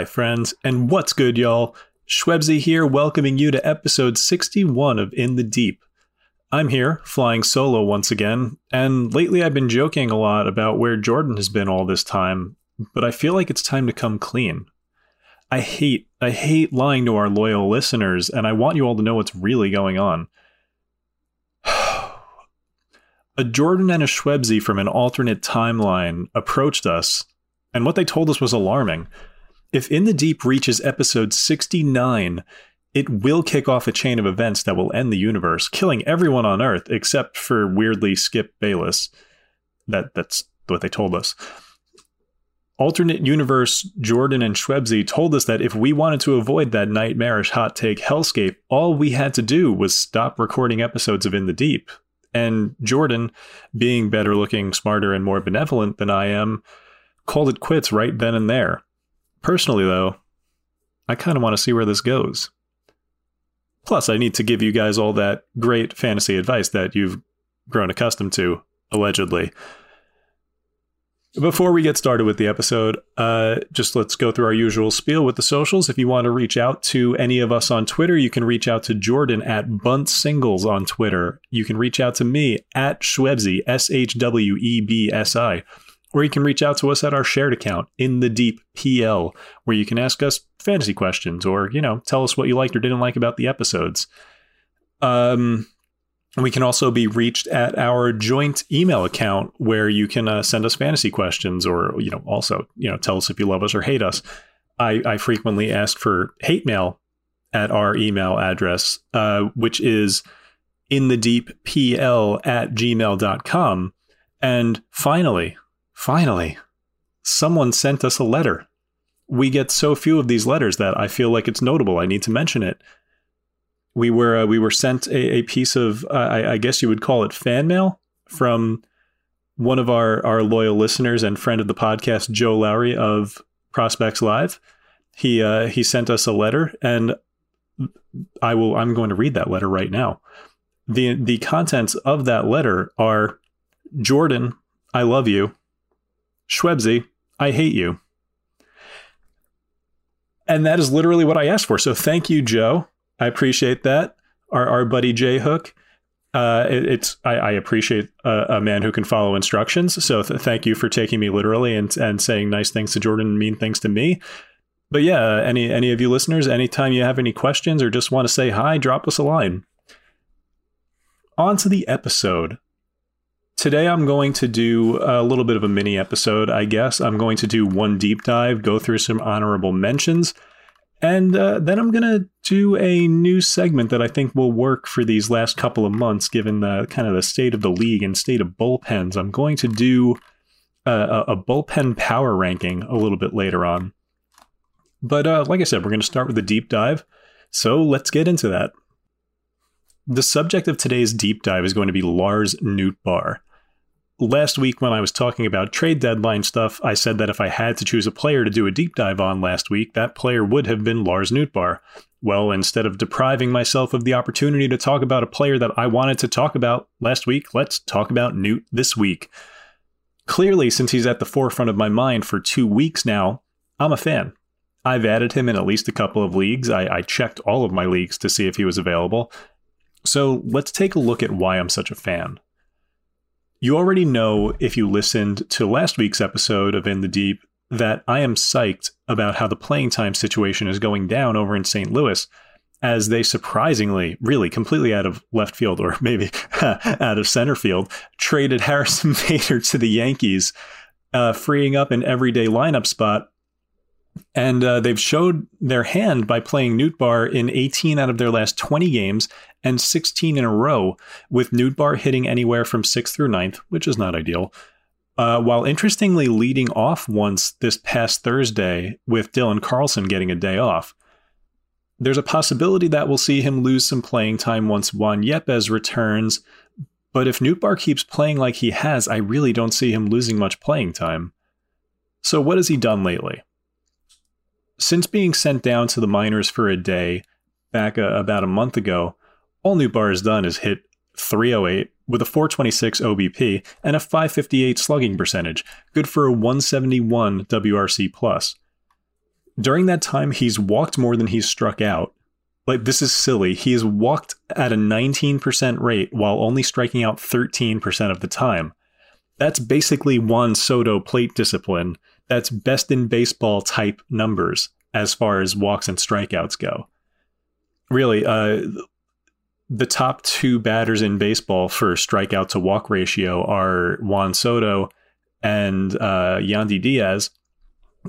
Hi, friends, and what's good, y'all? Schwebzy here, welcoming you to episode 61 of In the Deep. I'm here, flying solo once again, and lately I've been joking a lot about where Jordan has been all this time, but I feel like it's time to come clean. I hate, I hate lying to our loyal listeners, and I want you all to know what's really going on. a Jordan and a Schwebzy from an alternate timeline approached us, and what they told us was alarming. If In the Deep reaches episode 69, it will kick off a chain of events that will end the universe, killing everyone on Earth except for weirdly Skip Bayless. That that's what they told us. Alternate universe Jordan and Schwebzy told us that if we wanted to avoid that nightmarish hot take hellscape, all we had to do was stop recording episodes of In the Deep. And Jordan, being better looking, smarter, and more benevolent than I am, called it quits right then and there. Personally, though, I kind of want to see where this goes. Plus, I need to give you guys all that great fantasy advice that you've grown accustomed to, allegedly. Before we get started with the episode, uh, just let's go through our usual spiel with the socials. If you want to reach out to any of us on Twitter, you can reach out to Jordan at Bunt Singles on Twitter. You can reach out to me at Schwebzy, S H W E B S I. Or you can reach out to us at our shared account, In the Deep PL, where you can ask us fantasy questions or, you know, tell us what you liked or didn't like about the episodes. Um, we can also be reached at our joint email account where you can uh, send us fantasy questions or, you know, also, you know, tell us if you love us or hate us. I, I frequently ask for hate mail at our email address, uh, which is in the deep pl at gmail.com. And finally, finally, someone sent us a letter. We get so few of these letters that I feel like it's notable. I need to mention it we were uh, we were sent a, a piece of uh, I, I, guess you would call it fan mail from one of our our loyal listeners and friend of the podcast, Joe Lowry of Prospects Live. He uh, he sent us a letter, and I will I'm going to read that letter right now. the The contents of that letter are: Jordan, I love you. Schwebzy, I hate you. And that is literally what I asked for. So thank you, Joe. I appreciate that. Our our buddy Jay Hook. Uh, it, it's I, I appreciate a, a, man who can follow instructions. So th- thank you for taking me literally and and saying nice things to Jordan and mean things to me. But yeah, any any of you listeners, anytime you have any questions or just want to say hi, drop us a line. On to the episode. Today I'm going to do a little bit of a mini episode, I guess. I'm going to do one deep dive, go through some honorable mentions, and uh, then I'm going to do a new segment that I think will work for these last couple of months, given the kind of the state of the league and state of bullpens. I'm going to do a, a bullpen power ranking a little bit later on. But uh, like I said, we're going to start with a deep dive. So let's get into that. The subject of today's deep dive is going to be Lars Nootbaar last week when I was talking about trade deadline stuff, I said that if I had to choose a player to do a deep dive on last week, that player would have been Lars Nootbaar. Well, instead of depriving myself of the opportunity to talk about a player that I wanted to talk about last week, let's talk about Newt this week. Clearly, since he's at the forefront of my mind for two weeks now, I'm a fan. I've added him in at least a couple of leagues. I, I checked all of my leagues to see if he was available. So let's take a look at why I'm such a fan. You already know if you listened to last week's episode of In the Deep that I am psyched about how the playing time situation is going down over in St. Louis as they surprisingly, really completely out of left field or maybe out of center field, traded Harrison Bader to the Yankees, uh, freeing up an everyday lineup spot and uh, they've showed their hand by playing Nootbaar in 18 out of their last 20 games and 16 in a row, with Nootbaar hitting anywhere from 6th through 9th, which is not ideal. Uh, while interestingly leading off once this past Thursday with Dylan Carlson getting a day off. There's a possibility that we'll see him lose some playing time once Juan Yepez returns, but if Nootbaar keeps playing like he has, I really don't see him losing much playing time. So, what has he done lately? Since being sent down to the minors for a day back uh, about a month ago, all Nootbaar has done is hit 308 with a 426 OBP and a 558 slugging percentage, good for a 171 WRC plus. During that time, he's walked more than he's struck out. Like, this is silly. He has walked at a 19% rate while only striking out 13% of the time. That's basically Juan Soto plate discipline. That's best in baseball type numbers as far as walks and strikeouts go. Really, uh, the top two batters in baseball for strikeout to walk ratio are Juan Soto and uh, Yandy Diaz.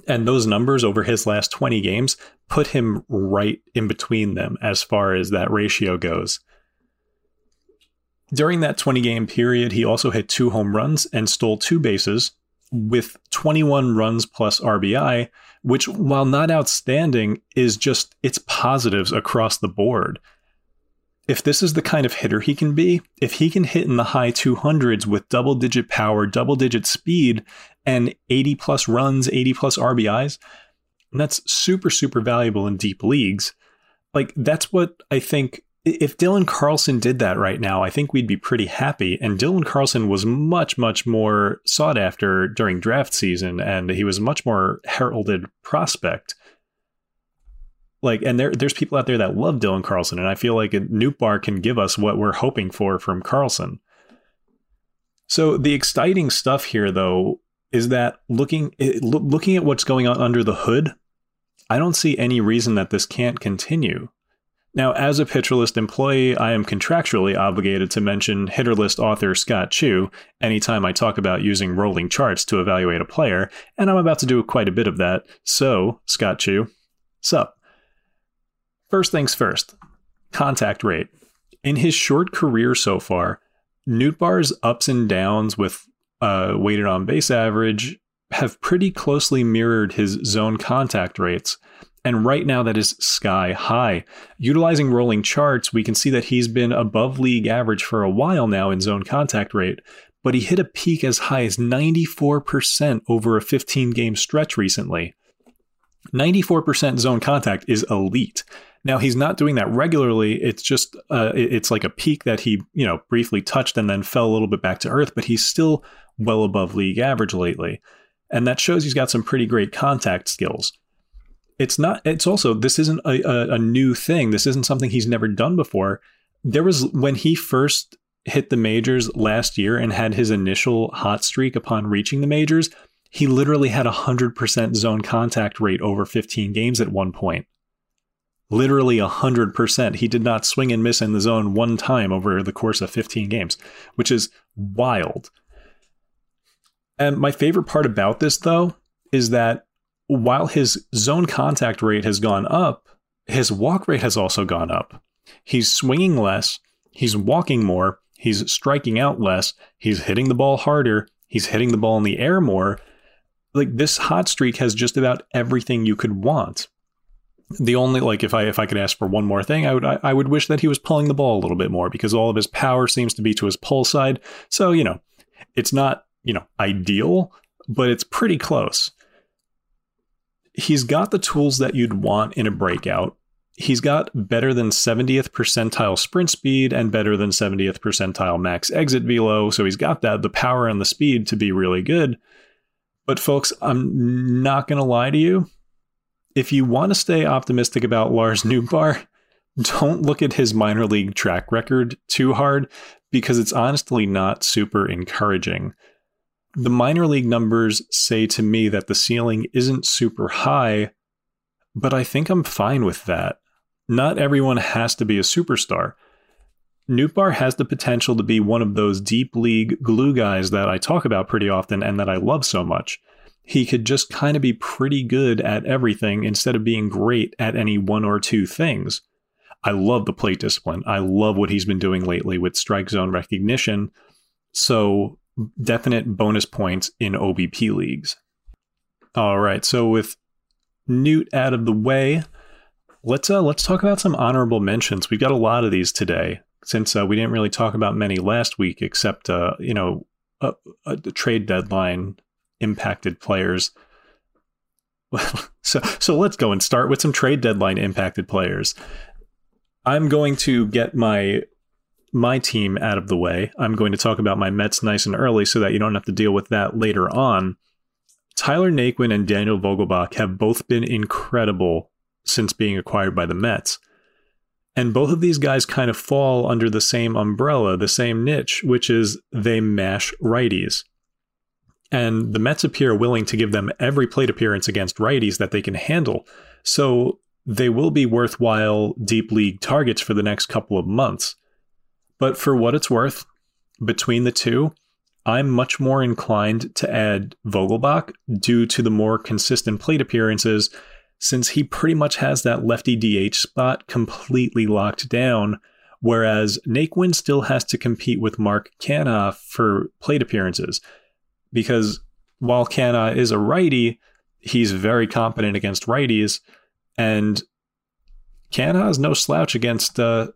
And those numbers over his last 20 games put him right in between them as far as that ratio goes. During that 20 game period, he also hit two home runs and stole two bases with 21 runs plus RBI, which, while not outstanding, is just it's positives across the board. If this is the kind of hitter he can be, if he can hit in the high 200s with double digit power, double digit speed, and 80 plus runs, 80 plus RBIs, that's super, super valuable in deep leagues. Like, that's what I think if Dylan Carlson did that right now, I think we'd be pretty happy. And Dylan Carlson was much, much more sought after during draft season, and he was a much more heralded prospect. Like, and there, there's people out there that love Dylan Carlson, and I feel like Nootbaar can give us what we're hoping for from Carlson. So the exciting stuff here, though, is that looking eh, looking at what's going on under the hood, I don't see any reason that this can't continue. Now, as a Pitcher employee, I am contractually obligated to mention Hitterlist author Scott Chu anytime I talk about using rolling charts to evaluate a player, and I'm about to do quite a bit of that. So, Scott Chu, sup? First things first contact rate. In his short career so far, Nootbaar's ups and downs with uh, weighted on base average have pretty closely mirrored his zone contact rates. And right now, that is sky high. Utilizing rolling charts, we can see that he's been above league average for a while now in zone contact rate, but he hit a peak as high as 94% over a 15 game stretch recently. 94% zone contact is elite. Now he's not doing that regularly. It's just uh, it's like a peak that he you know briefly touched and then fell a little bit back to earth, but he's still well above league average lately, and that shows he's got some pretty great contact skills it's not it's also this isn't a, a, a, new thing. This isn't something he's never done before. There was when he first hit the majors last year and had his initial hot streak upon reaching the majors he literally had a 100% zone contact rate over 15 games at one point. Literally 100% he did not swing and miss in the zone one time over the course of 15 games which is wild. And my favorite part about this though is that while his zone contact rate has gone up, his walk rate has also gone up. He's swinging less, he's walking more, he's striking out less, he's hitting the ball harder, he's hitting the ball in the air more. Like this hot streak has just about everything you could want. The only like if I if I could ask for one more thing, I would I, I would wish that he was pulling the ball a little bit more because all of his power seems to be to his pull side. So, you know, it's not, you know, ideal, but it's pretty close he's got the tools that you'd want in a breakout. He's got better than 70th percentile sprint speed and better than 70th percentile max exit velo. So he's got that, the power and the speed to be really good. But folks, I'm not going to lie to you. If you want to stay optimistic about Lars Nootbaar, don't look at his minor league track record too hard because it's honestly not super encouraging the minor league numbers say to me that the ceiling isn't super high, but I think I'm fine with that. Not everyone has to be a superstar. Nootbaar has the potential to be one of those deep league glue guys that I talk about pretty often and that I love so much. He could just kind of be pretty good at everything instead of being great at any one or two things. I love the plate discipline. I love what he's been doing lately with strike zone recognition. So definite bonus points in OBP leagues. All right, so with Newt out of the way, let's uh, let's talk about some honorable mentions. We've got a lot of these today since uh, we didn't really talk about many last week, except uh, you know a, a trade deadline impacted players. Well, so so let's go and start with some trade deadline impacted players. I'm going to get my my team out of the way. I'm going to talk about my Mets nice and early so that you don't have to deal with that later on. Tyler Naquin and Daniel Vogelbach have both been incredible since being acquired by the Mets. And both of these guys kind of fall under the same umbrella, the same niche, which is they mash righties. And the Mets appear willing to give them every plate appearance against righties that they can handle. So they will be worthwhile deep league targets for the next couple of months. But for what it's worth, between the two, I'm much more inclined to add Vogelbach due to the more consistent plate appearances since he pretty much has that lefty DH spot completely locked down, whereas Naquin still has to compete with Mark Canha for plate appearances. Because while Canha is a righty, he's very competent against righties, and Canha is no slouch against uh,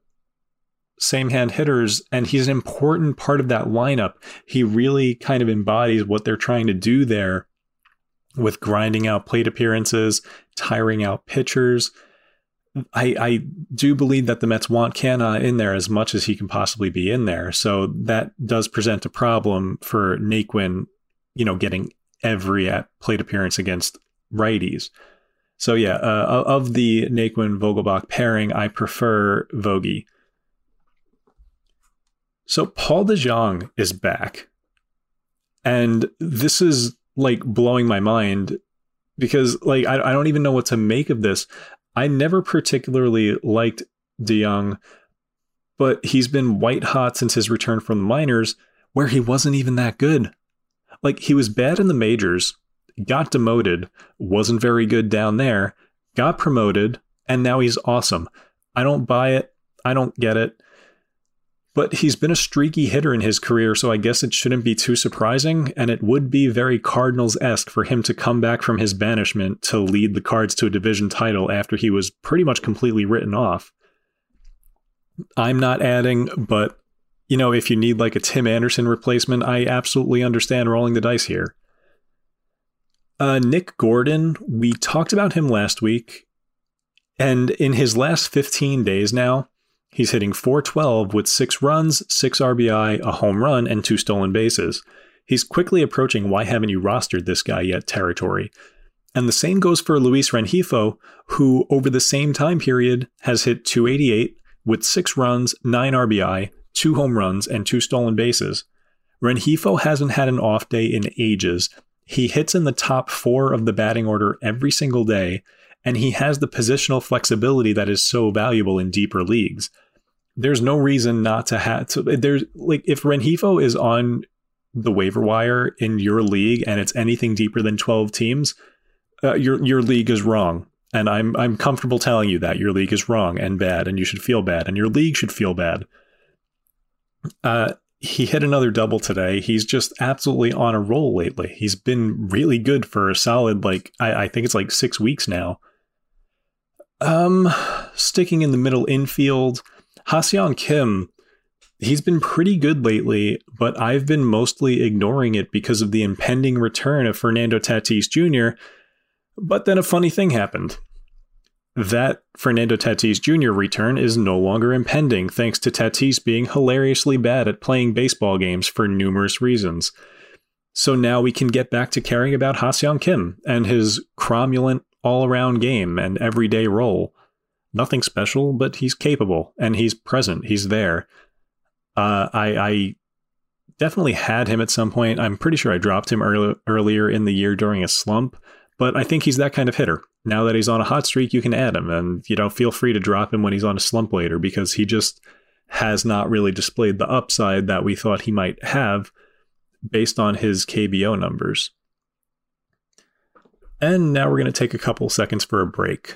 same hand hitters, and he's an important part of that lineup. He really kind of embodies what they're trying to do there with grinding out plate appearances, tiring out pitchers. I, I do believe that the Mets want Canha in there as much as he can possibly be in there. So that does present a problem for Naquin, you know, getting every at plate appearance against righties. So yeah, uh, of the Naquin Vogelbach pairing, I prefer Vogie. So Paul DeJong is back. And this is like blowing my mind because like I, I don't even know what to make of this. I never particularly liked DeJong, but he's been white hot since his return from the minors, where he wasn't even that good. Like he was bad in the majors, got demoted, wasn't very good down there, got promoted, and now he's awesome. I don't buy it. I don't get it but he's been a streaky hitter in his career, so I guess it shouldn't be too surprising, and it would be very Cardinals esque for him to come back from his banishment to lead the Cards to a division title after he was pretty much completely written off. I'm not adding, but you know, if you need like a Tim Anderson replacement, I absolutely understand rolling the dice here. Uh, Nick Gordon, we talked about him last week, and in his last 15 days now, He's hitting 412 with six runs, six RBI, a home run, and two stolen bases. He's quickly approaching why haven't you rostered this guy yet territory. And the same goes for Luis Rengifo, who over the same time period has hit 288 with six runs, nine RBI, two home runs, and two stolen bases. Rengifo hasn't had an off day in ages. He hits in the top four of the batting order every single day, and he has the positional flexibility that is so valuable in deeper leagues there's no reason not to have to there's like if Rengifo is on the waiver wire in your league and it's anything deeper than 12 teams, uh, your your league is wrong. And I'm I'm comfortable telling you that your league is wrong and bad and you should feel bad and your league should feel bad. Uh he hit another double today. He's just absolutely on a roll lately. He's been really good for a solid like I, I think it's like six weeks now. Um sticking in the middle infield Ha-Seong Kim, he's been pretty good lately, but I've been mostly ignoring it because of the impending return of Fernando Tatis Jr. But then a funny thing happened. That Fernando Tatis Jr. return is no longer impending thanks to Tatis being hilariously bad at playing baseball games for numerous reasons. So now we can get back to caring about Ha-Seong Kim and his cromulent all around game and everyday role nothing special, but he's capable and he's present. He's there. Uh, I, I definitely had him at some point. I'm pretty sure I dropped him early, earlier in the year during a slump, but I think he's that kind of hitter. Now that he's on a hot streak, you can add him, and you know, feel free to drop him when he's on a slump later because he just has not really displayed the upside that we thought he might have based on his KBO numbers. And now we're going to take a couple seconds for a break.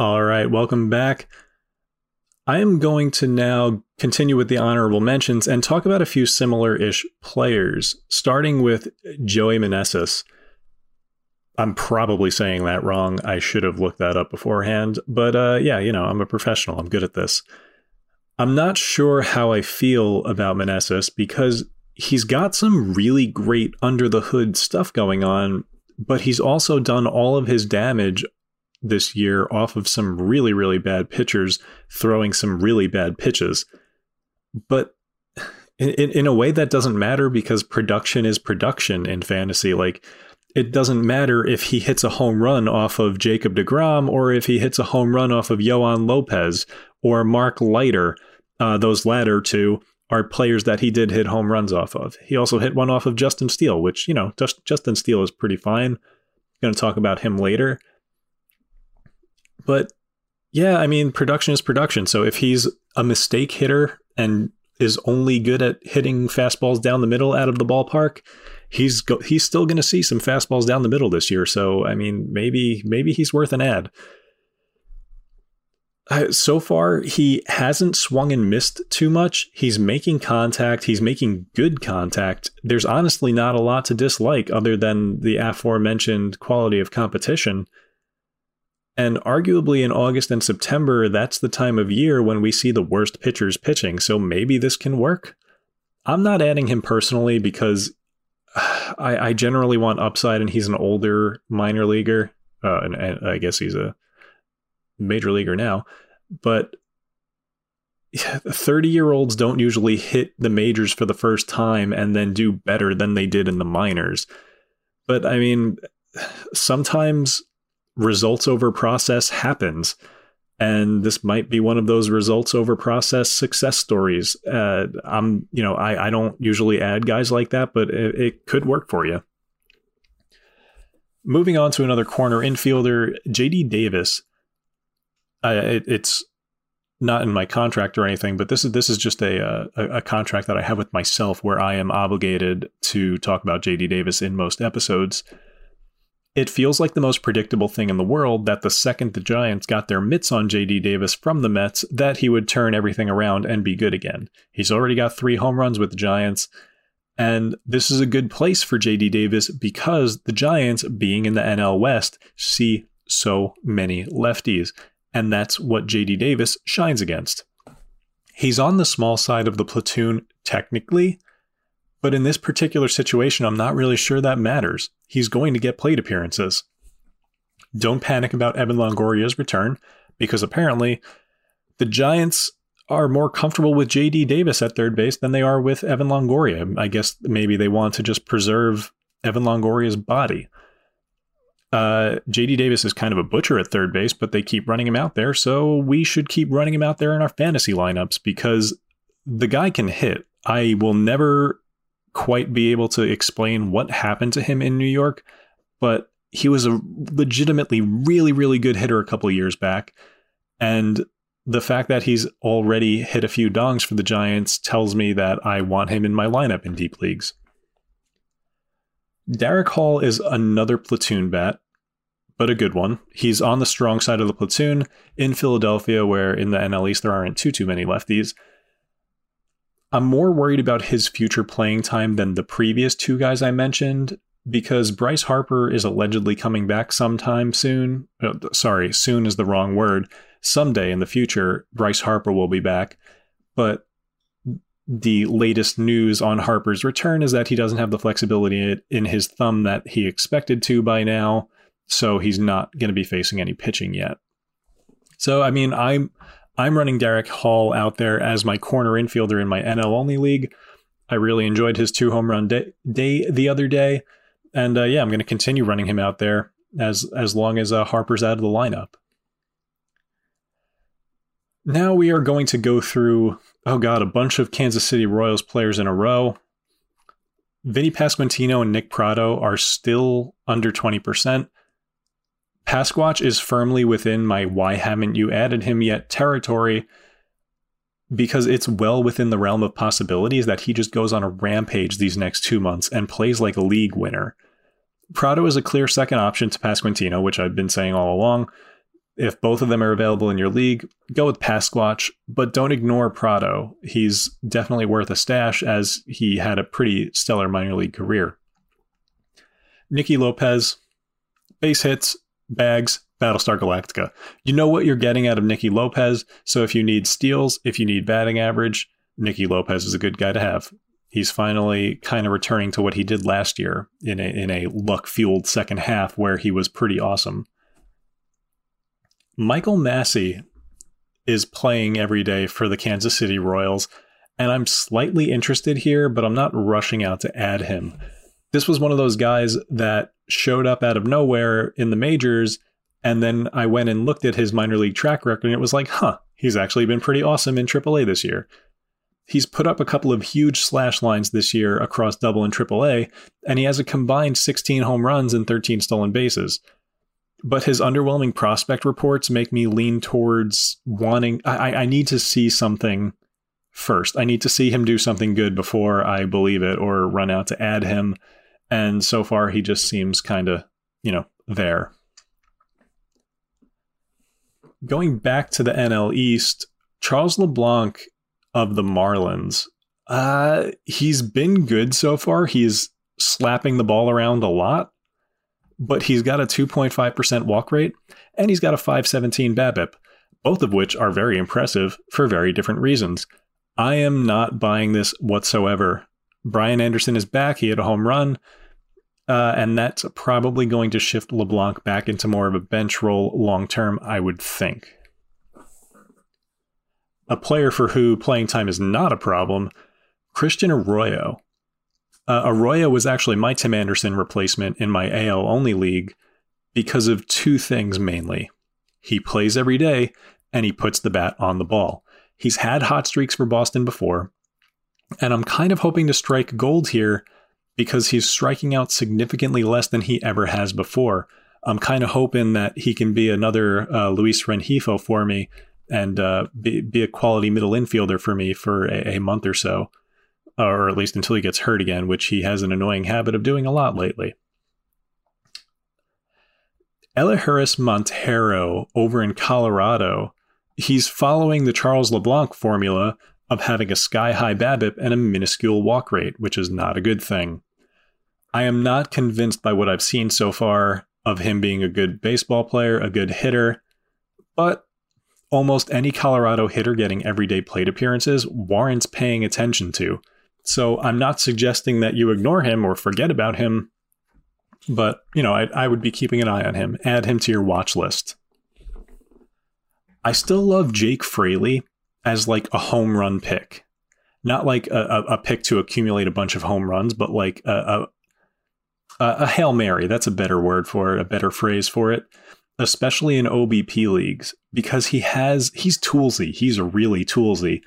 All right. Welcome back. I am going to now continue with the honorable mentions and talk about a few similar ish players, starting with Joey Meneses. I'm probably saying that wrong. I should have looked that up beforehand. But uh, yeah, you know, I'm a professional. I'm good at this. I'm not sure how I feel about Meneses because he's got some really great under the hood stuff going on, but he's also done all of his damage this year off of some really, really bad pitchers throwing some really bad pitches. But in, in, a way, that doesn't matter because production is production in fantasy. Like, it doesn't matter if he hits a home run off of Jacob DeGrom or if he hits a home run off of Yoan Lopez or Mark Leiter. Uh, those latter two are players that he did hit home runs off of. He also hit one off of Justin Steele, which, you know, just, Justin Steele is pretty fine. Going to talk about him later. But yeah, I mean, production is production. So if he's a mistake hitter and is only good at hitting fastballs down the middle out of the ballpark, he's go- he's still going to see some fastballs down the middle this year. So I mean, maybe maybe he's worth an ad. Uh, so far, he hasn't swung and missed too much. He's making contact. He's making good contact. There's honestly not a lot to dislike other than the aforementioned quality of competition. And arguably in August and September, that's the time of year when we see the worst pitchers pitching. So maybe this can work. I'm not adding him personally because I, I generally want upside, and he's an older minor leaguer. Uh, and, and I guess he's a major leaguer now. But 30 year olds don't usually hit the majors for the first time and then do better than they did in the minors. But I mean, sometimes results over process happens. And this might be one of those results over process success stories. Uh, I'm, you know, I, I don't usually add guys like that, but it, it could work for you. Moving on to another corner infielder, JD Davis. Uh, it, it's not in my contract or anything, but this is this is just a, a, a contract that I have with myself, where I am obligated to talk about JD Davis in most episodes. It feels like the most predictable thing in the world that the second the Giants got their mitts on JD Davis from the Mets, that he would turn everything around and be good again. He's already got three home runs with the Giants. And this is a good place for JD Davis because the Giants, being in the NL West, see so many lefties. And that's what JD Davis shines against. He's on the small side of the platoon technically, but in this particular situation, I'm not really sure that matters. He's going to get plate appearances. Don't panic about Evan Longoria's return, because apparently the Giants are more comfortable with JD Davis at third base than they are with Evan Longoria. I guess maybe they want to just preserve Evan Longoria's body. Uh, JD Davis is kind of a butcher at third base, but they keep running him out there, so we should keep running him out there in our fantasy lineups because the guy can hit. I will never quite be able to explain what happened to him in New York, but he was a legitimately really, really good hitter a couple years back. And the fact that he's already hit a few dongs for the Giants tells me that I want him in my lineup in deep leagues. Darick Hall is another platoon bat, but a good one. He's on the strong side of the platoon in Philadelphia, where in the NL East there aren't too too many lefties. I'm more worried about his future playing time than the previous two guys I mentioned because Bryce Harper is allegedly coming back sometime soon. Uh, sorry, soon is the wrong word. Someday in the future, Bryce Harper will be back. But the latest news on Harper's return is that he doesn't have the flexibility in his thumb that he expected to by now. So he's not going to be facing any pitching yet. So, I mean, I'm I'm running Darick Hall out there as my corner infielder in my NL only league. I really enjoyed his two home run day, day the other day, and uh, yeah, I'm going to continue running him out there as as long as uh, Harper's out of the lineup. Now we are going to go through, oh God, a bunch of Kansas City Royals players in a row. Vinny Pasquantino and Nick Pratto are still under 20%. Pasquatch is firmly within my why haven't you added him yet territory because it's well within the realm of possibilities that he just goes on a rampage these next two months and plays like a league winner. Pratto is a clear second option to Pasquantino, which I've been saying all along. If both of them are available in your league, go with Pasquatch, but don't ignore Pratto. He's definitely worth a stash as he had a pretty stellar minor league career. Nicky Lopez, base hits, bags, Battlestar Galactica. You know what you're getting out of Nicky Lopez, so if you need steals, if you need batting average, Nicky Lopez is a good guy to have. He's finally kind of returning to what he did last year in a in a luck fueled second half where he was pretty awesome. Michael Massey is playing every day for the Kansas City Royals, and I'm slightly interested here, but I'm not rushing out to add him. This was one of those guys that showed up out of nowhere in the majors and then I went and looked at his minor league track record, and it was like, huh, he's actually been pretty awesome in AAA this year. He's put up a couple of huge slash lines this year across double and AAA, and he has a combined 16 home runs and 13 stolen bases. But his underwhelming prospect reports make me lean towards wanting. I, I need to see something first. I need to see him do something good before I believe it or run out to add him. And so far, he just seems kind of, you know, there going back to the NL East, Charles LeBlanc of the Marlins, uh, he's been good so far. He's slapping the ball around a lot, but he's got a 2.5% walk rate and he's got a 517 BABIP, both of which are very impressive for very different reasons. I am not buying this whatsoever. Brian Anderson is back. He had a home run. Uh, and that's probably going to shift LeBlanc back into more of a bench role long term, I would think. A player for who playing time is not a problem, Christian Arroyo. Uh, Arroyo was actually my Tim Anderson replacement in my AL only league because of two things mainly. He plays every day and he puts the bat on the ball. He's had hot streaks for Boston before, and I'm kind of hoping to strike gold here because he's striking out significantly less than he ever has before. I'm kind of hoping that he can be another uh, Luis Rengifo for me and uh, be, be, a quality middle infielder for me for a, a, month or so, or at least until he gets hurt again, which he has an annoying habit of doing a lot lately. Elehuris Montero over in Colorado, he's following the Charles LeBlanc formula of having a sky high BABIP and a minuscule walk rate, which is not a good thing. I am not convinced by what I've seen so far of him being a good baseball player, a good hitter, but almost any Colorado hitter getting everyday plate appearances warrants paying attention to. So I'm not suggesting that you ignore him or forget about him, but you know, I, I would be keeping an eye on him. Add him to your watch list. I still love Jake Fraley as like a home run pick. Not like a, a, pick to accumulate a bunch of home runs, but like a, uh, a hail mary. That's a better word for it, a better phrase for it, especially in OBP leagues, because he has he's toolsy. He's really toolsy,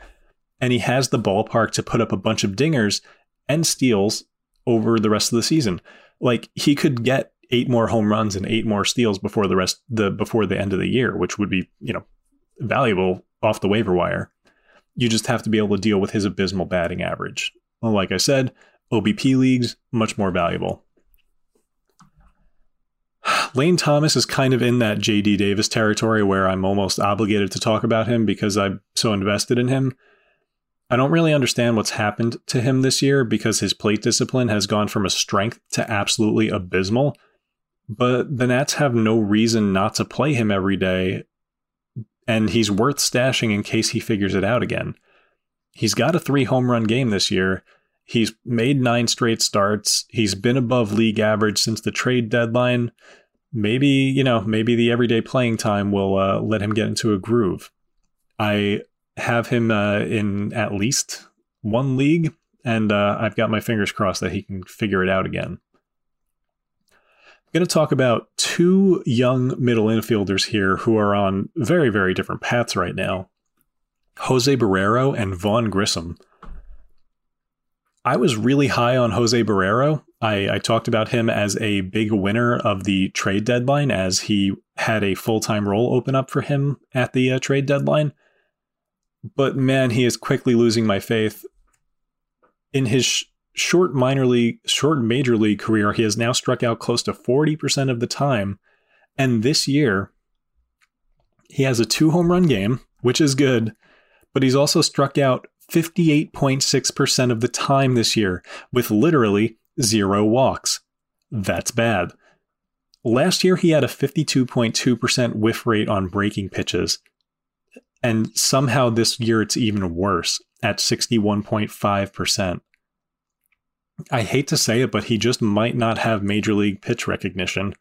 and he has the ballpark to put up a bunch of dingers and steals over the rest of the season. Like he could get eight more home runs and eight more steals before the rest the before the end of the year, which would be you know valuable off the waiver wire. You just have to be able to deal with his abysmal batting average. Well, like I said, OBP leagues much more valuable. Lane Thomas is kind of in that JD Davis territory where I'm almost obligated to talk about him because I'm so invested in him. I don't really understand what's happened to him this year because his plate discipline has gone from a strength to absolutely abysmal. But the Nats have no reason not to play him every day, and he's worth stashing in case he figures it out again. He's got a three home run game this year. He's made nine straight starts. He's been above league average since the trade deadline maybe you know maybe the everyday playing time will uh, let him get into a groove. I have him uh, in at least one league, and uh, I've got my fingers crossed that he can figure it out again. I'm going to talk about two young middle infielders here who are on very very different paths right now. Jose Barrero and Vaughn Grissom. I was really high on Jose Barrero. I, I, talked about him as a big winner of the trade deadline as he had a full time role open up for him at the uh, trade deadline. But man, he is quickly losing my faith. In his short minor league, short major league career, he has now struck out close to 40% of the time. And this year, he has a two home run game, which is good, but he's also struck out 58.6% of the time this year, with literally zero walks. That's bad. Last year, he had a 52.2% whiff rate on breaking pitches. And somehow this year it's even worse at 61.5%. I hate to say it, but he just might not have major league pitch recognition.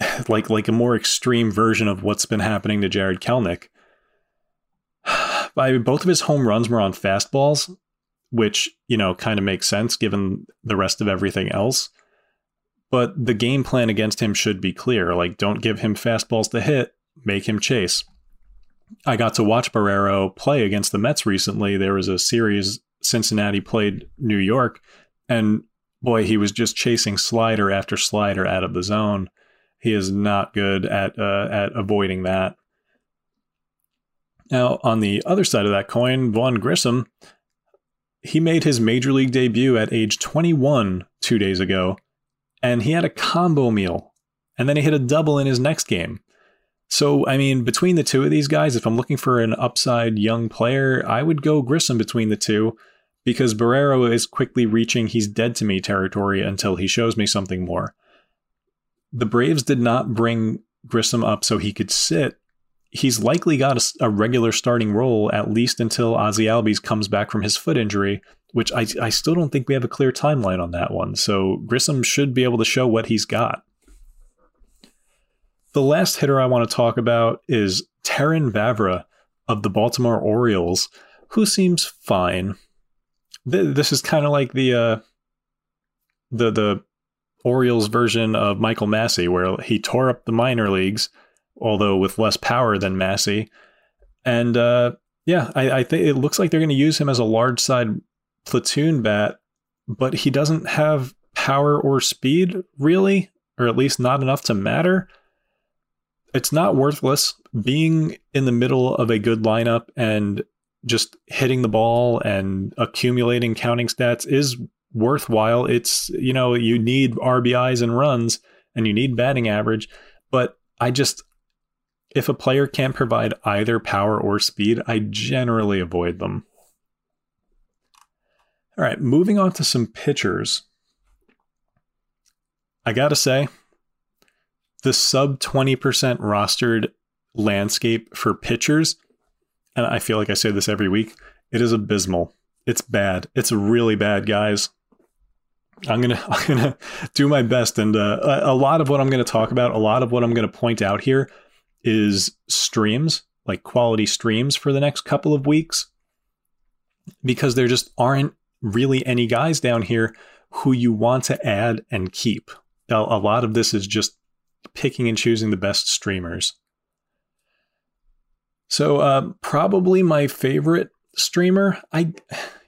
like like a more extreme version of what's been happening to Jarred Kelenic. I mean, both of his home runs were on fastballs, which, you know, kind of makes sense given the rest of everything else. But the game plan against him should be clear. Like, don't give him fastballs to hit, make him chase. I got to watch Barrero play against the Mets recently. There was a series Cincinnati played New York, and boy, he was just chasing slider after slider out of the zone. He is not good at uh, at avoiding that. Now, on the other side of that coin, Vaughn Grissom, he made his major league debut at age 21 two days ago, and he had a combo meal, and then he hit a double in his next game. So, I mean, between the two of these guys, if I'm looking for an upside young player, I would go Grissom between the two because Barrero is quickly reaching he's dead to me territory until he shows me something more. The Braves did not bring Grissom up so he could sit he's likely got a, a, regular starting role at least until Ozzie Albies comes back from his foot injury, which I, I still don't think we have a clear timeline on that one. So Grissom should be able to show what he's got. The last hitter I want to talk about is Terrin Vavra of the Baltimore Orioles, who seems fine. This is kind of like the uh, the the Orioles version of Michael Massey, where he tore up the minor leagues although with less power than Massey. And uh, yeah, I, I think it looks like they're going to use him as a large side platoon bat, but he doesn't have power or speed really, or at least not enough to matter. It's not worthless. Being in the middle of a good lineup and just hitting the ball and accumulating counting stats is worthwhile. It's, you know, you need RBIs and runs and you need batting average, but I just if a player can't provide either power or speed, I generally avoid them. All right, moving on to some pitchers. I got to say, the sub 20% rostered landscape for pitchers, and I feel like I say this every week, it is abysmal. It's bad. It's really bad, guys. I'm gonna I'm gonna do my best, and uh, a lot of what I'm gonna talk about, a lot of what I'm gonna point out here, is streams, like quality streams for the next couple of weeks, because there just aren't really any guys down here who you want to add and keep. A lot of this is just picking and choosing the best streamers. So, uh, probably my favorite streamer, I,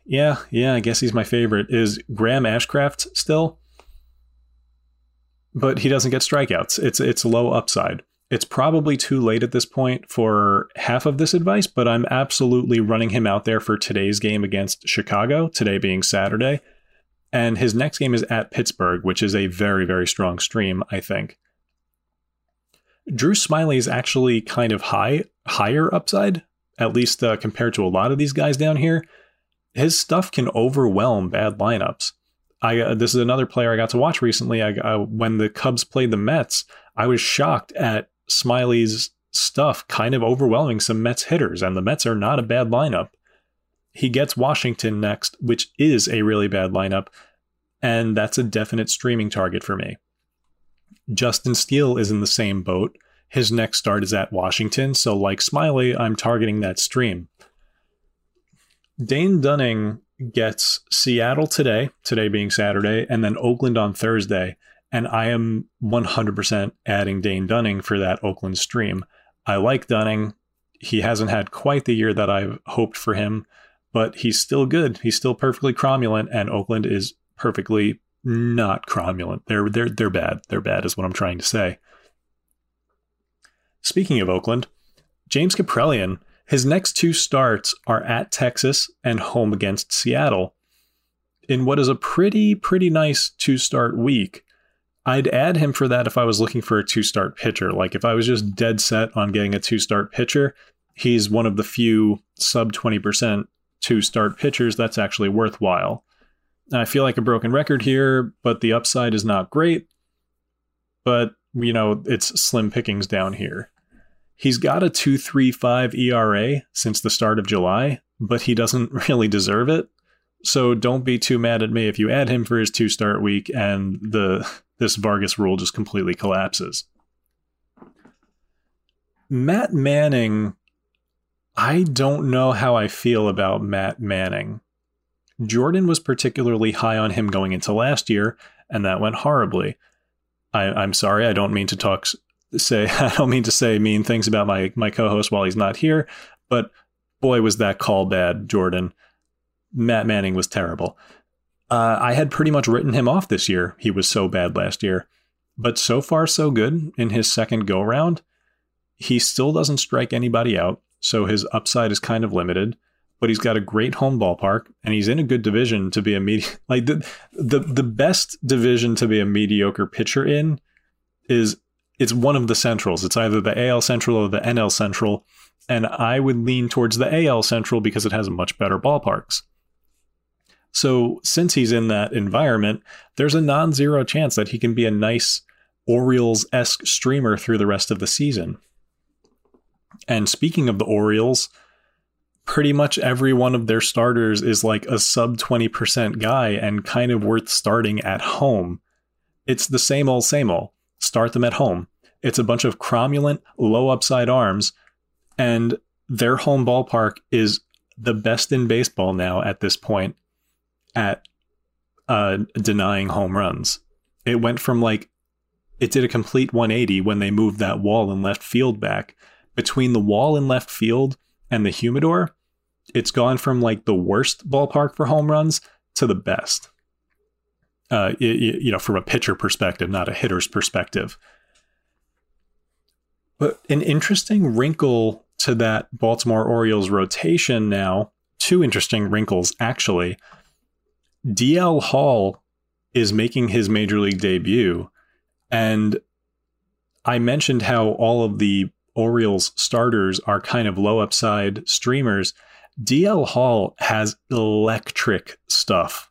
yeah, yeah, I guess he's my favorite, is Graham Ashcraft still. But he doesn't get strikeouts. It's it's low upside. It's probably too late at this point for half of this advice, but I'm absolutely running him out there for today's game against Chicago, today being Saturday. And his next game is at Pittsburgh, which is a very, very strong stream, I think. Drew Smyly is actually kind of high, higher upside, at least uh, compared to a lot of these guys down here. His stuff can overwhelm bad lineups. I uh, this is another player I got to watch recently. I, uh, when the Cubs played the Mets, I was shocked at Smyly's stuff kind of overwhelming some Mets hitters, and the Mets are not a bad lineup. He gets Washington next, which is a really bad lineup, and that's a definite streaming target for me. Justin Steele is in the same boat. His next start is at Washington, so like Smyly, I'm targeting that stream. Dane Dunning gets Seattle today, today being Saturday, and then Oakland on Thursday and I am 100% adding Dane Dunning for that Oakland stream. I like Dunning. He hasn't had quite the year that I've hoped for him, but he's still good. He's still perfectly cromulent, and Oakland is perfectly not cromulent. They're they're they're bad. They're bad is what I'm trying to say. Speaking of Oakland, James Kaprielian, his next two starts are at Texas and home against Seattle. In what is a pretty pretty nice two-start week. I'd add him for that if I was looking for a two-start pitcher. Like if I was just dead set on getting a two-start pitcher, he's one of the few sub 20% two-start pitchers that's actually worthwhile. I feel like a broken record here, but the upside is not great. But, you know, it's slim pickings down here. He's got a 2.35 ERA since the start of July, but he doesn't really deserve it. So don't be too mad at me if you add him for his two start week and the this Vargas rule just completely collapses. Matt Manning I don't know how I feel about Matt Manning. Jordan was particularly high on him going into last year, and that went horribly. I, am sorry, I don't mean to talk say I don't mean to say mean things about my my co-host while he's not here, but boy was that call bad, Jordan. Matt Manning was terrible. Uh, I had pretty much written him off this year. He was so bad last year, but so far so good in his second go round. He still doesn't strike anybody out, so his upside is kind of limited but he's got a great home ballpark and he's in a good division to be a medi- like the the the best division to be a mediocre pitcher in is it's one of the centrals. It's either the AL Central or the NL Central, and I would lean towards the AL Central because it has much better ballparks. So, since he's in that environment, there's a non-zero chance that he can be a nice Orioles-esque streamer through the rest of the season. And speaking of the Orioles, pretty much every one of their starters is like a sub 20% guy and kind of worth starting at home. It's the same old, same old. Start them at home. It's a bunch of cromulent, low upside arms, and their home ballpark is the best in baseball now at this point at uh, denying home runs. It went from like, it did a complete 180 when they moved that wall in left field back. Between the wall in left field and the humidor, it's gone from like the worst ballpark for home runs to the best. Uh, it, you know, from a pitcher perspective, not a hitter's perspective. But an interesting wrinkle to that Baltimore Orioles rotation now, two interesting wrinkles actually. DL Hall is making his major league debut. And I mentioned how all of the Orioles starters are kind of low upside streamers. DL Hall has electric stuff.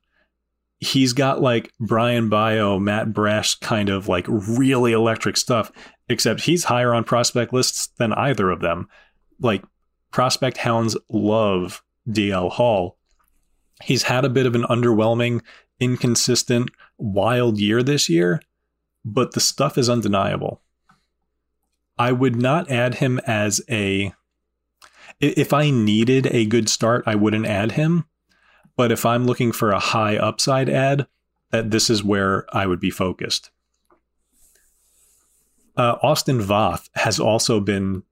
He's got like Brayan Bello, Matt Brash kind of like really electric stuff, except he's higher on prospect lists than either of them. Like prospect hounds love DL Hall. He's had a bit of an underwhelming, inconsistent, wild year this year, but the stuff is undeniable. I would not add him as a if I needed a good start, I wouldn't add him. But if I'm looking for a high upside ad, that this is where I would be focused. Uh, Austin Voth has also been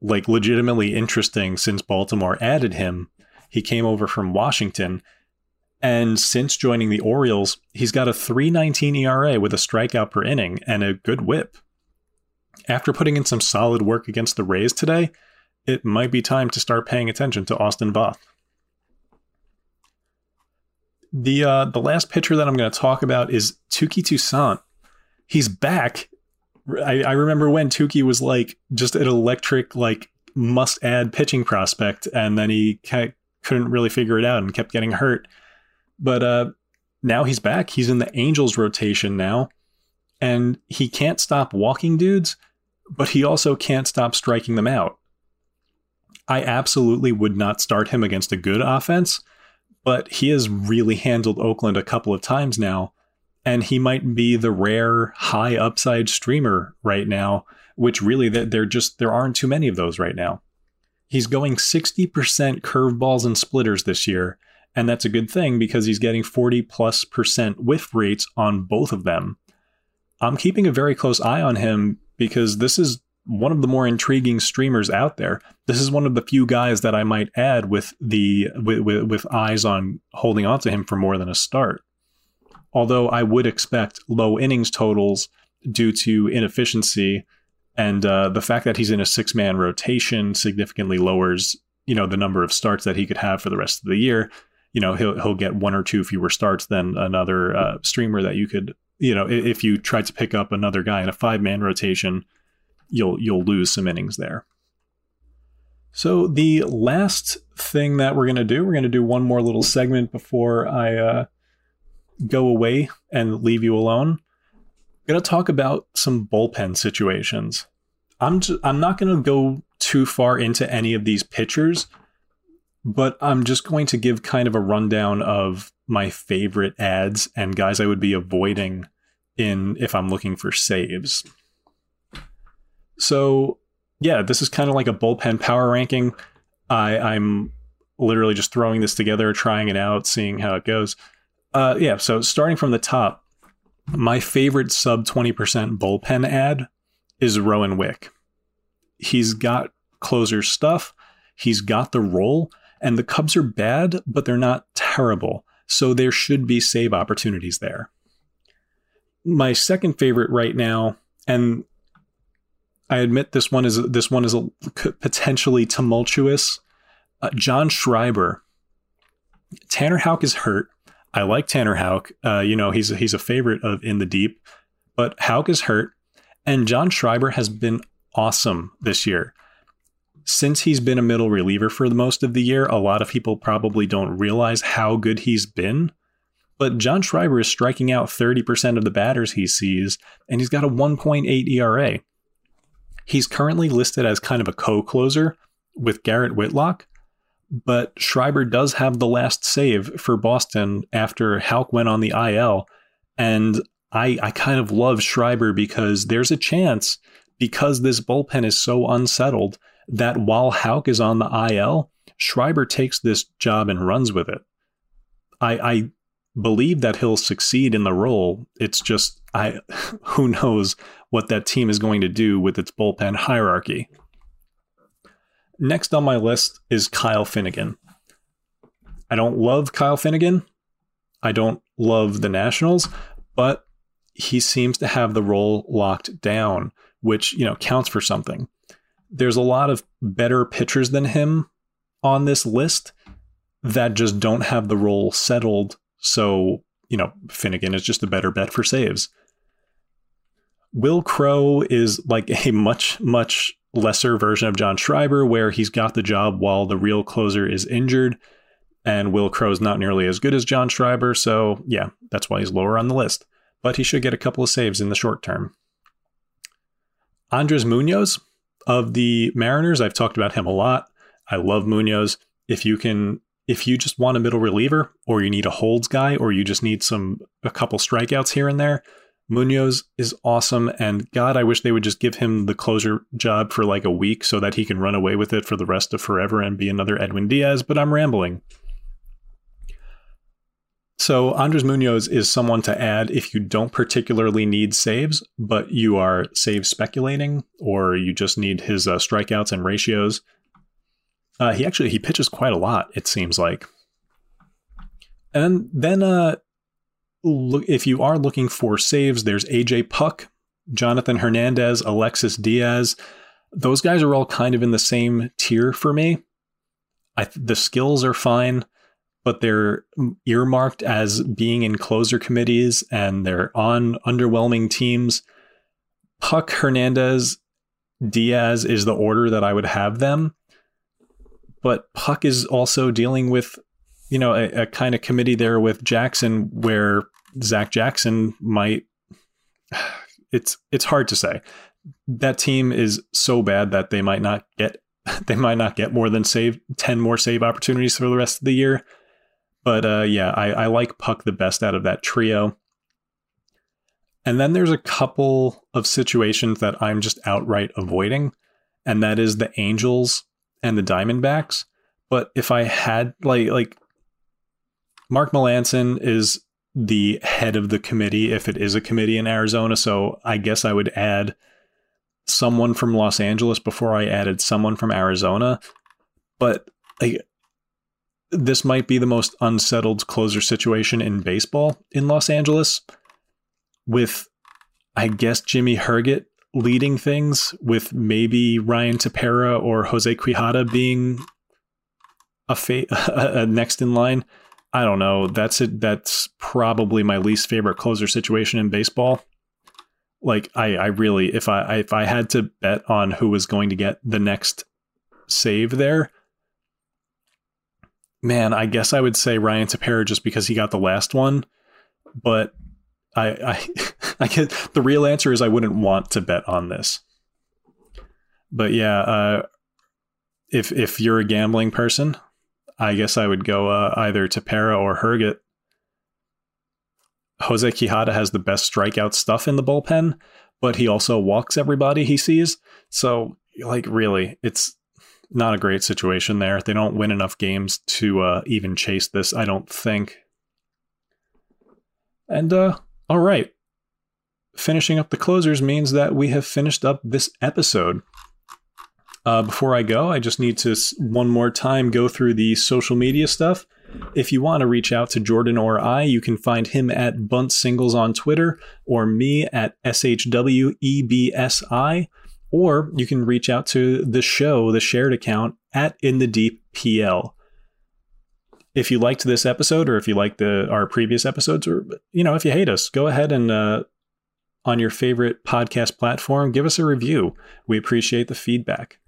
like legitimately interesting since Baltimore added him. He came over from Washington, and since joining the Orioles, he's got a 319 ERA with a strikeout per inning and a good whip. After putting in some solid work against the Rays today, it might be time to start paying attention to Austin Voth. The uh, the last pitcher that I'm going to talk about is Touki Toussaint. He's back. I, I remember when Touki was like just an electric, like must add pitching prospect, and then he couldn't really figure it out and kept getting hurt. But uh, now he's back. He's in the Angels rotation now, and he can't stop walking dudes, but he also can't stop striking them out. I absolutely would not start him against a good offense, but he has really handled Oakland a couple of times now, and he might be the rare high upside streamer right now, which really there just there aren't too many of those right now. He's going 60% curveballs and splitters this year, and that's a good thing because he's getting 40 plus percent whiff rates on both of them. I'm keeping a very close eye on him because this is one of the more intriguing streamers out there. This is one of the few guys that I might add with the with, with, with eyes on holding on to him for more than a start. Although I would expect low innings totals due to inefficiency and uh, the fact that he's in a six man rotation significantly lowers you know the number of starts that he could have for the rest of the year. You know he'll he'll get one or two fewer starts than another uh, streamer that you could you know if you tried to pick up another guy in a five man rotation, you'll you'll lose some innings there. So the last thing that we're going to do, we're going to do one more little segment before I uh, go away and leave you alone. I'm going to talk about some bullpen situations. I'm I'm not going to go too far into any of these pitchers, but I'm just going to give kind of a rundown of my favorite ads and guys I would be avoiding in if I'm looking for saves. So, yeah, this is kind of like a bullpen power ranking. I, I'm literally just throwing this together, trying it out, seeing how it goes. Uh, yeah, so starting from the top, my favorite sub 20% bullpen ad is Rowan Wick. He's got closer stuff, he's got the role, and the Cubs are bad, but they're not terrible. So there should be save opportunities there. My second favorite right now, and I admit this one is this one is a, potentially tumultuous. Uh, John Schreiber. Tanner Houck is hurt. I like Tanner Houck. Uh, you know he's he's a favorite of in the deep, but Houck is hurt, and John Schreiber has been awesome this year. Since he's been a middle reliever for the most of the year, a lot of people probably don't realize how good he's been. But John Schreiber is striking out 30% of the batters he sees, and he's got a 1.8 ERA. He's currently listed as kind of a co closer with Garrett Whitlock, but Schreiber does have the last save for Boston after Houck went on the IL. And I, I kind of love Schreiber because there's a chance, because this bullpen is so unsettled, that while Houck is on the IL, Schreiber takes this job and runs with it. I, I believe that he'll succeed in the role. It's just I who knows what that team is going to do with its bullpen hierarchy. Next on my list is Kyle Finnegan. I don't love Kyle Finnegan. I don't love the Nationals, but he seems to have the role locked down, which, you know, counts for something. There's a lot of better pitchers than him on this list that just don't have the role settled. So, you know, Finnegan is just a better bet for saves. Wil Crowe is like a much, much lesser version of John Schreiber, where he's got the job while the real closer is injured. And Wil Crowe's not nearly as good as John Schreiber. So, yeah, that's why he's lower on the list. But he should get a couple of saves in the short term. Andres Munoz of the Mariners, I've talked about him a lot. I love Munoz. If you can, if you just want a middle reliever, or you need a holds guy, or you just need some a couple strikeouts here and there, Munoz is awesome, and God, I wish they would just give him the closer job for like a week so that he can run away with it for the rest of forever and be another Edwin Diaz, but I'm rambling. So, Andres Munoz is someone to add if you don't particularly need saves, but you are save speculating, or you just need his uh, strikeouts and ratios. Uh, he actually he pitches quite a lot. It seems like. And then uh, look, if you are looking for saves, there's AJ Puk, Jonathan Hernandez, Alexis Diaz. Those guys are all kind of in the same tier for me. The skills are fine, but they're earmarked as being in closer committees and they're on underwhelming teams. Puk, Hernandez, Diaz is the order that I would have them. But Puk is also dealing with you know, a, a kind of committee there with Jackson where Zach Jackson might. It's it's hard to say. That team is so bad that they might not get they might not get more than save ten more save opportunities for the rest of the year. But uh, yeah, I, I like Puk the best out of that trio. And then there's a couple of situations that I'm just outright avoiding, and that is the Angels and the Diamondbacks. But if I had like like Mark Melancon is the head of the committee if it is a committee in Arizona. So I guess I would add someone from Los Angeles before I added someone from Arizona, but like this might be the most unsettled closer situation in baseball in Los Angeles with I guess Jimmy Herget leading things with maybe Ryan Tepera or Jose Quijada being a, fa- a next in line. I don't know. That's it. That's probably my least favorite closer situation in baseball. Like I, I really, if I, if I had to bet on who was going to get the next save there, man, I guess I would say Ryan Tepera just because he got the last one. But I, I, I get the real answer is I wouldn't want to bet on this. But yeah, uh, if if you're a gambling person, I guess I would go uh, either Tepera or Herget. Jose Quijada has the best strikeout stuff in the bullpen, but he also walks everybody he sees. So, like, really, it's not a great situation there. They don't win enough games to uh, even chase this, I don't think. And, uh, all right. Finishing up the closers means that we have finished up this episode. Uh, before I go, I just need to one more time go through the social media stuff. If you want to reach out to Jordan or I, you can find him at Bunt Singles on Twitter or me at SHWEBSI, or you can reach out to the show, the shared account at In the Deep PL. If you liked this episode, or if you liked the our previous episodes, or you know, if you hate us, go ahead and uh, on your favorite podcast platform, give us a review. We appreciate the feedback.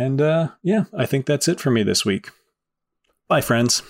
And uh, yeah, I think that's it for me this week. Bye, friends.